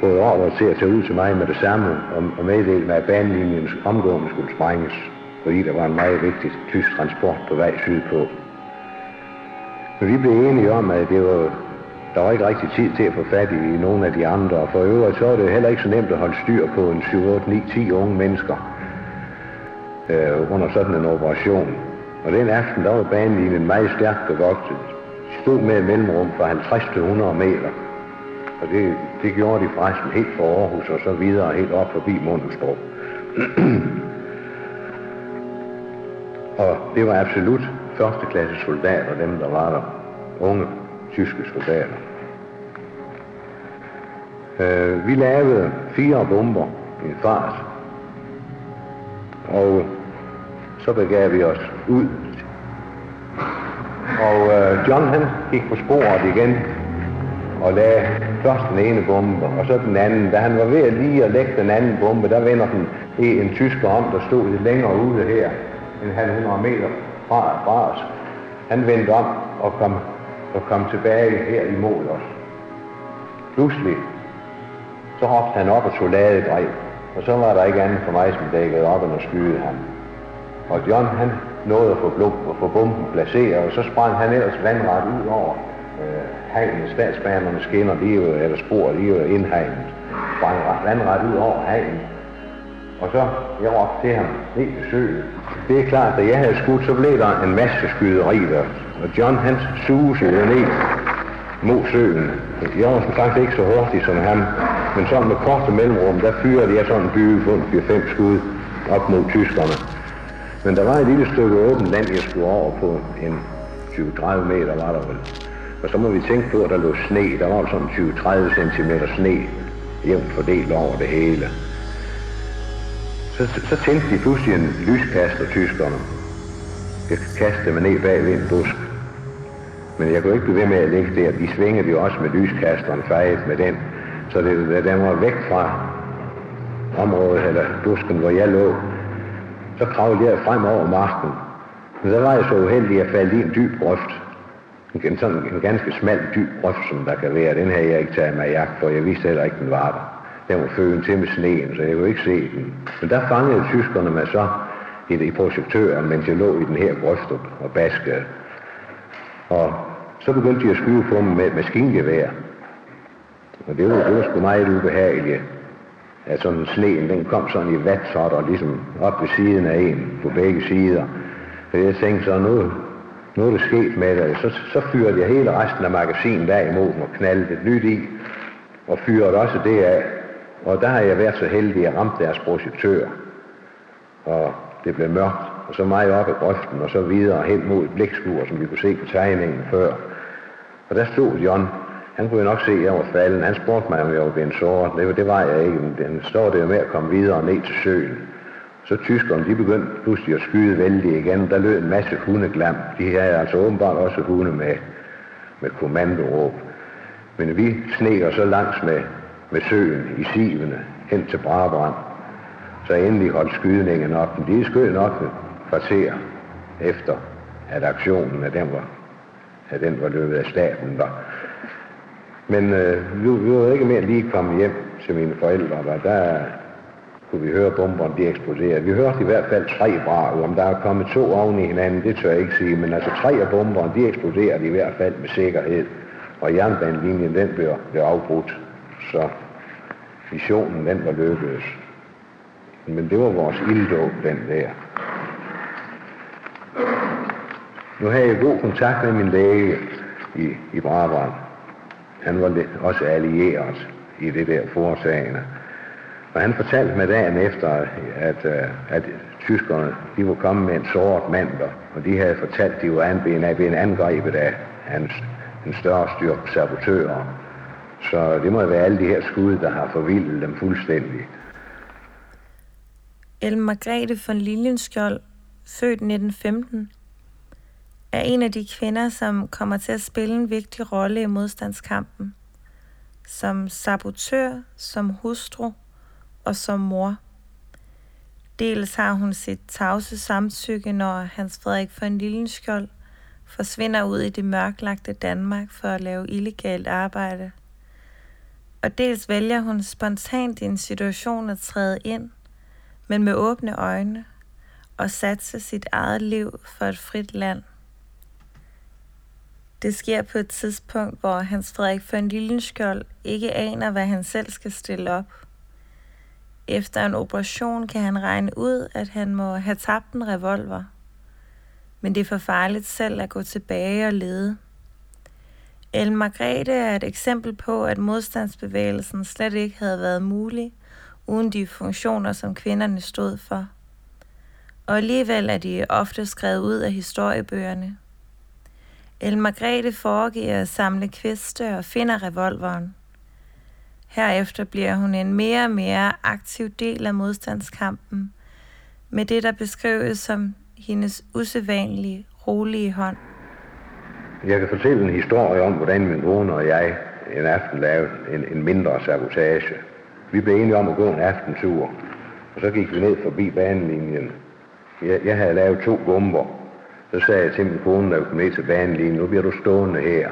fået ordre til at tage ud til mig med det samme, og, og meddele mig, at banelinjen omgående skulle sprænges, fordi der var en meget vigtig tysk transport på vej sydpå. Men vi blev enige om, at det var, der var ikke rigtig tid til at få fat i nogle af de andre, og for øvrigt så var det heller ikke så nemt at holde styr på en 7, 8, 9, 10 unge mennesker øh, under sådan en operation. Og den aften, der var banelinjen meget stærkt bevokset. De stod med et mellemrum fra 50 til 100 meter. Og det, det gjorde de forresten helt fra Aarhus og så videre helt op forbi Mundelstrup. og det var absolut førsteklasse soldater, dem der var der. Unge tyske soldater. Øh, vi lavede fire bomber i en fart. Og så begav vi os ud. Og øh, John han gik på sporet igen og lagde først den ene bombe, og så den anden. Da han var ved at lige at lægge den anden bombe, der vender den i en tysker om, der stod lidt længere ude her, end 100 meter fra, fra os. Han vendte om og kom, og kom tilbage her imod os. Pludselig så hoppede han op og tog drev, og så var der ikke andet for mig, som dækkede op og skyde ham. Og John, han nåede at få, blum, at få bomben placeret, og så sprang han ellers vandret ud over øh, hegnet. Statsbanerne skinner, lige, jo, eller spor, lige indhegnet. Sprang vandret ud over hegnet. Og så, jeg råbte til ham, ned til søen. Det er klart, at jeg havde skudt, så blev der en masse skyderi der. Og John, han susede ned mod søen. Jeg var faktisk ikke så hurtig som ham, men sådan med korte mellemrum, der fyrede jeg sådan en by på 4-5 skud op mod tyskerne. Men der var et lille stykke åbent land, jeg skulle over på en 20-30 meter var der vel. Og så må vi tænke på, at der lå sne. Der var sådan 20-30 cm sne jævnt fordelt over det hele. Så, så tændte de pludselig en lyskaster, tyskerne. Jeg kastede mig ned bag ved en busk. Men jeg kunne ikke blive ved med at ligge der. De svingede jo også med lyskasteren, fejet med den. Så det, den var væk fra området, eller busken, hvor jeg lå. Så kravlede jeg frem over marken. Men så var jeg så uheldig, at jeg faldt i en dyb grøft. En, sådan en ganske smal, dyb grøft, som der kan være. Den havde jeg ikke taget med jagt for. Jeg vidste heller ikke, den var der. Den var føden til med sneen, så jeg kunne ikke se den. Men der fangede tyskerne mig så i, i projektøren, mens jeg lå i den her grøft og baskede. Og så begyndte de at skyde på mig med et maskingevær. Og det var, det var sgu meget ubehageligt. At sådan sneen, den kom sådan i og ligesom op ved siden af en på begge sider. Så jeg tænkte så, nu, nu er det sket med det. Så, så fyrede jeg hele resten af magasinet af imod og knaldede et nyt i. Og fyrede også det af. Og der har jeg været så heldig at ramte deres projektør. Og det blev mørkt. Og så meget op i grøften, og så videre hen mod et som vi kunne se på tegningen før. Og der stod John han kunne jo nok se, at jeg var falden. Han spurgte mig, om jeg var blevet såret. Det, det var jeg ikke, men den står der med at komme videre ned til søen. Så tyskerne, de begyndte pludselig at skyde vældig igen. Der lød en masse hundeglam. De havde altså åbenbart også hunde med, med kommandoråb. Men vi sneger så langs med, med søen i sivene hen til Brabrand. Så endelig holdt skydningen op. Men de skød nok et kvarter efter, at aktionen af den var, at den var løbet af staten der. Men øh, vi, vi var ikke mere lige kommet hjem til mine forældre, og der kunne vi høre bomberne, de eksploderede. Vi hørte i hvert fald tre brag. Om der er kommet to oven i hinanden, det tør jeg ikke sige, men altså tre af bomberne, de eksploderede i hvert fald med sikkerhed. Og jernbanelinjen, den blev, blev afbrudt. Så missionen, den var lykkedes. Men det var vores ilddåb, den der. Nu havde jeg god kontakt med min læge i, i Brabrand. Han var også allieret i det der foretagende. Og han fortalte mig dagen efter, at, at, at tyskerne de var kommet med en såret mand, der, og de havde fortalt, at de var anbenet blevet angrebet af hans, en større styrke sabotører. Så det må være alle de her skud, der har forvildet dem fuldstændig. Ellen Margrethe von Lilienskjold, født 1915, er en af de kvinder, som kommer til at spille en vigtig rolle i modstandskampen. Som sabotør, som hustru og som mor. Dels har hun sit tavse samtykke, når Hans Frederik von Lillenskjold forsvinder ud i det mørklagte Danmark for at lave illegalt arbejde. Og dels vælger hun spontant i en situation at træde ind, men med åbne øjne og satse sit eget liv for et frit land. Det sker på et tidspunkt, hvor Hans Frederik von Lillenskjold ikke aner, hvad han selv skal stille op. Efter en operation kan han regne ud, at han må have tabt en revolver. Men det er for farligt selv at gå tilbage og lede. Ellen Margrethe er et eksempel på, at modstandsbevægelsen slet ikke havde været mulig, uden de funktioner, som kvinderne stod for. Og alligevel er de ofte skrevet ud af historiebøgerne. El Margrethe foregiver at samle kviste og finder revolveren. Herefter bliver hun en mere og mere aktiv del af modstandskampen, med det, der beskrives som hendes usædvanlige, rolige hånd. Jeg kan fortælle en historie om, hvordan min kone og jeg en aften lavede en, en mindre sabotage. Vi blev enige om at gå en aftentur, og så gik vi ned forbi banelinjen. Jeg, jeg havde lavet to bomber, Så sagde jeg til min kone, da vi kom ned til banelinjen, nu bliver du stående her.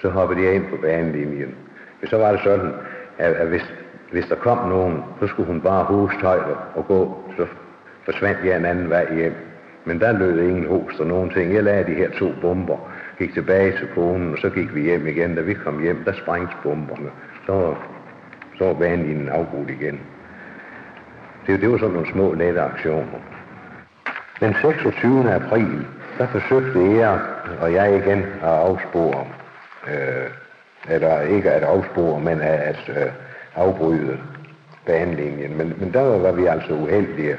Så hoppede jeg ind på banelinjen. Men så var det sådan, at, at hvis, hvis der kom nogen, så skulle hun bare hoste højt og gå. Så forsvandt jeg en anden vej hjem. Men der lød ingen host og nogen ting. Jeg lagde de her to bomber, gik tilbage til konen, og så gik vi hjem igen. Da vi kom hjem, der sprængte bomberne. Så så var banelinjen afbrudt igen. Det, det var sådan nogle små, lette aktioner. Den 26. april, der forsøgte jeg og jeg igen at afspore, øh, eller ikke at afspore, men at, at øh, afbryde banelinjen. Men, men der var vi altså uheldige.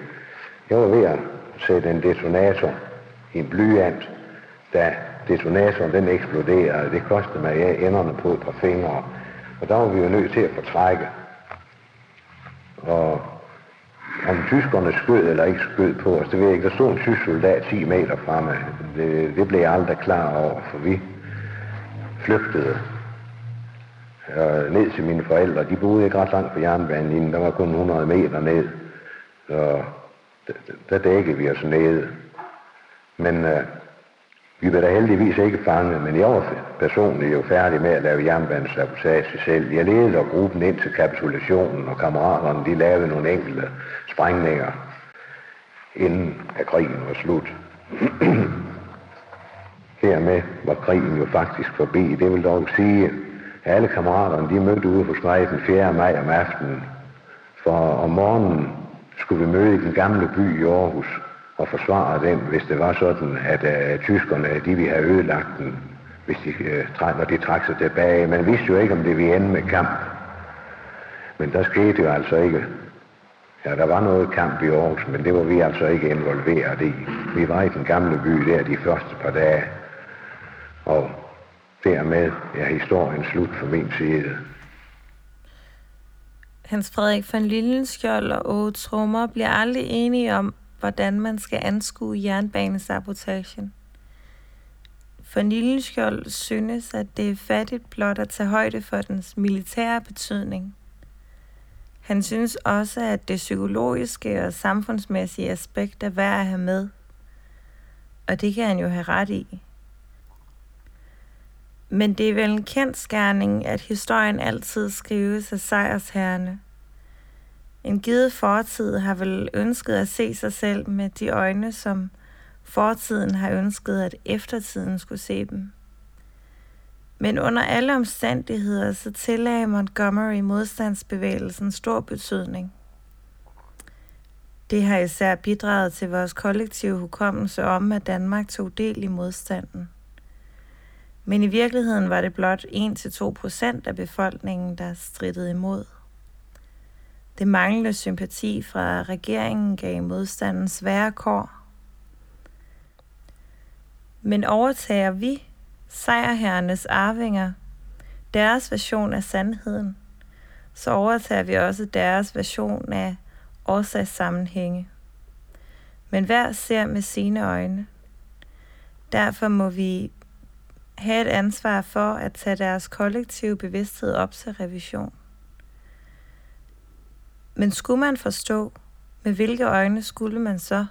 Jeg var ved at sætte en detonator i en blyant, da detonatoren den eksploderede. Det kostede mig ja, enderne på et par fingre. Og der var vi jo nødt til at fortrække. Og om tyskerne skød eller ikke skød på os, det ved jeg ikke. Der stod en tysk soldat 10 meter fremme. Det, det blev jeg aldrig klar over, for vi flygtede og ned til mine forældre. De boede ikke ret langt fra jernbanen, der var kun 100 meter ned. Så der dækkede vi os ned. Men øh, vi blev da heldigvis ikke fanget, men jeg var personligt jo færdig med at lave jernbanesabotage selv. Jeg ledede gruppen ind til kapitulationen, og kammeraterne de lavede nogle enkelte sprængninger, inden at krigen var slut. Hermed var krigen jo faktisk forbi. Det vil dog sige, at alle kammeraterne de mødte ude på den 4. maj om aftenen. For om morgenen skulle vi møde i den gamle by i Aarhus og forsvare den, hvis det var sådan, at uh, tyskerne de ville have ødelagt den, hvis de, uh, når de trak sig tilbage. Man vidste jo ikke, om det ville ende med kamp. Men der skete jo altså ikke. Ja, der var noget kamp i Aarhus, men det var vi altså ikke involveret i. Vi var i den gamle by der de første par dage. Og dermed er historien slut for min side. Hans Frederik van Lillenskjold og Åge Trummer bliver aldrig enige om, hvordan man skal anskue jernbanesabotagen. For Lillenskjold synes, at det er fattigt blot at tage højde for dens militære betydning. Han synes også, at det psykologiske og samfundsmæssige aspekt er værd at have med. Og det kan han jo have ret i. Men det er vel en kendt skærning, at historien altid skrives af sejrsherrene. En givet fortid har vel ønsket at se sig selv med de øjne, som fortiden har ønsket, at eftertiden skulle se dem. Men under alle omstændigheder så tillagde Montgomery modstandsbevægelsen stor betydning. Det har især bidraget til vores kollektive hukommelse om, at Danmark tog del i modstanden. Men i virkeligheden var det blot 1-2 procent af befolkningen, der strittede imod. Det manglende sympati fra regeringen gav modstanden svære kår. Men overtager vi, sejrherrenes arvinger, deres version af sandheden, så overtager vi også deres version af årsagssammenhænge. Men hver ser med sine øjne. Derfor må vi have et ansvar for at tage deres kollektive bevidsthed op til revision. Men skulle man forstå, med hvilke øjne skulle man så?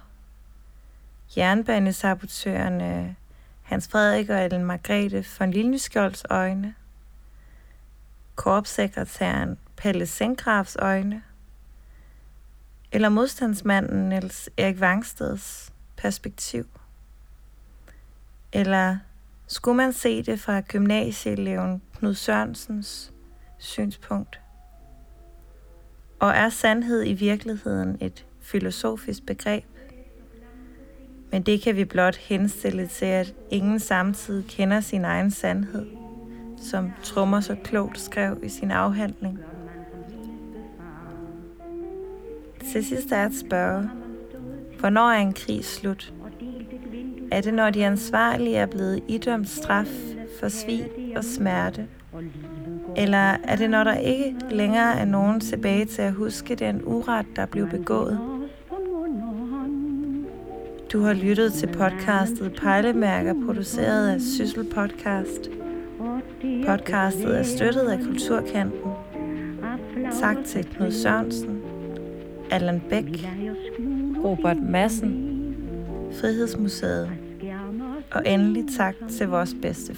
Jernbanesabotørerne Hans Frederik og Ellen Margrethe von Liljenskjolds øjne? Korpssekretæren Pelle Sengrafs øjne? Eller modstandsmanden Niels Erik Wangsteds perspektiv? Eller skulle man se det fra gymnasieeleven Knud Sørensens synspunkt? Og er sandhed i virkeligheden et filosofisk begreb? Men det kan vi blot henstille til, at ingen samtidig kender sin egen sandhed, som Trummer så klogt skrev i sin afhandling. Til sidst er at spørge, hvornår er en krig slut? Er det, når de ansvarlige er blevet idømt straf for svig og smerte? Eller er det, når der ikke længere er nogen tilbage til at huske den uret, der blev begået? Du har lyttet til podcastet Pejlemærker, produceret af Syssel Podcast. Podcastet er støttet af Kulturkanten. Tak til Knud Sørensen, Allan Bæk, Robert Madsen, Frihedsmuseet Og endelig tak til vores bedste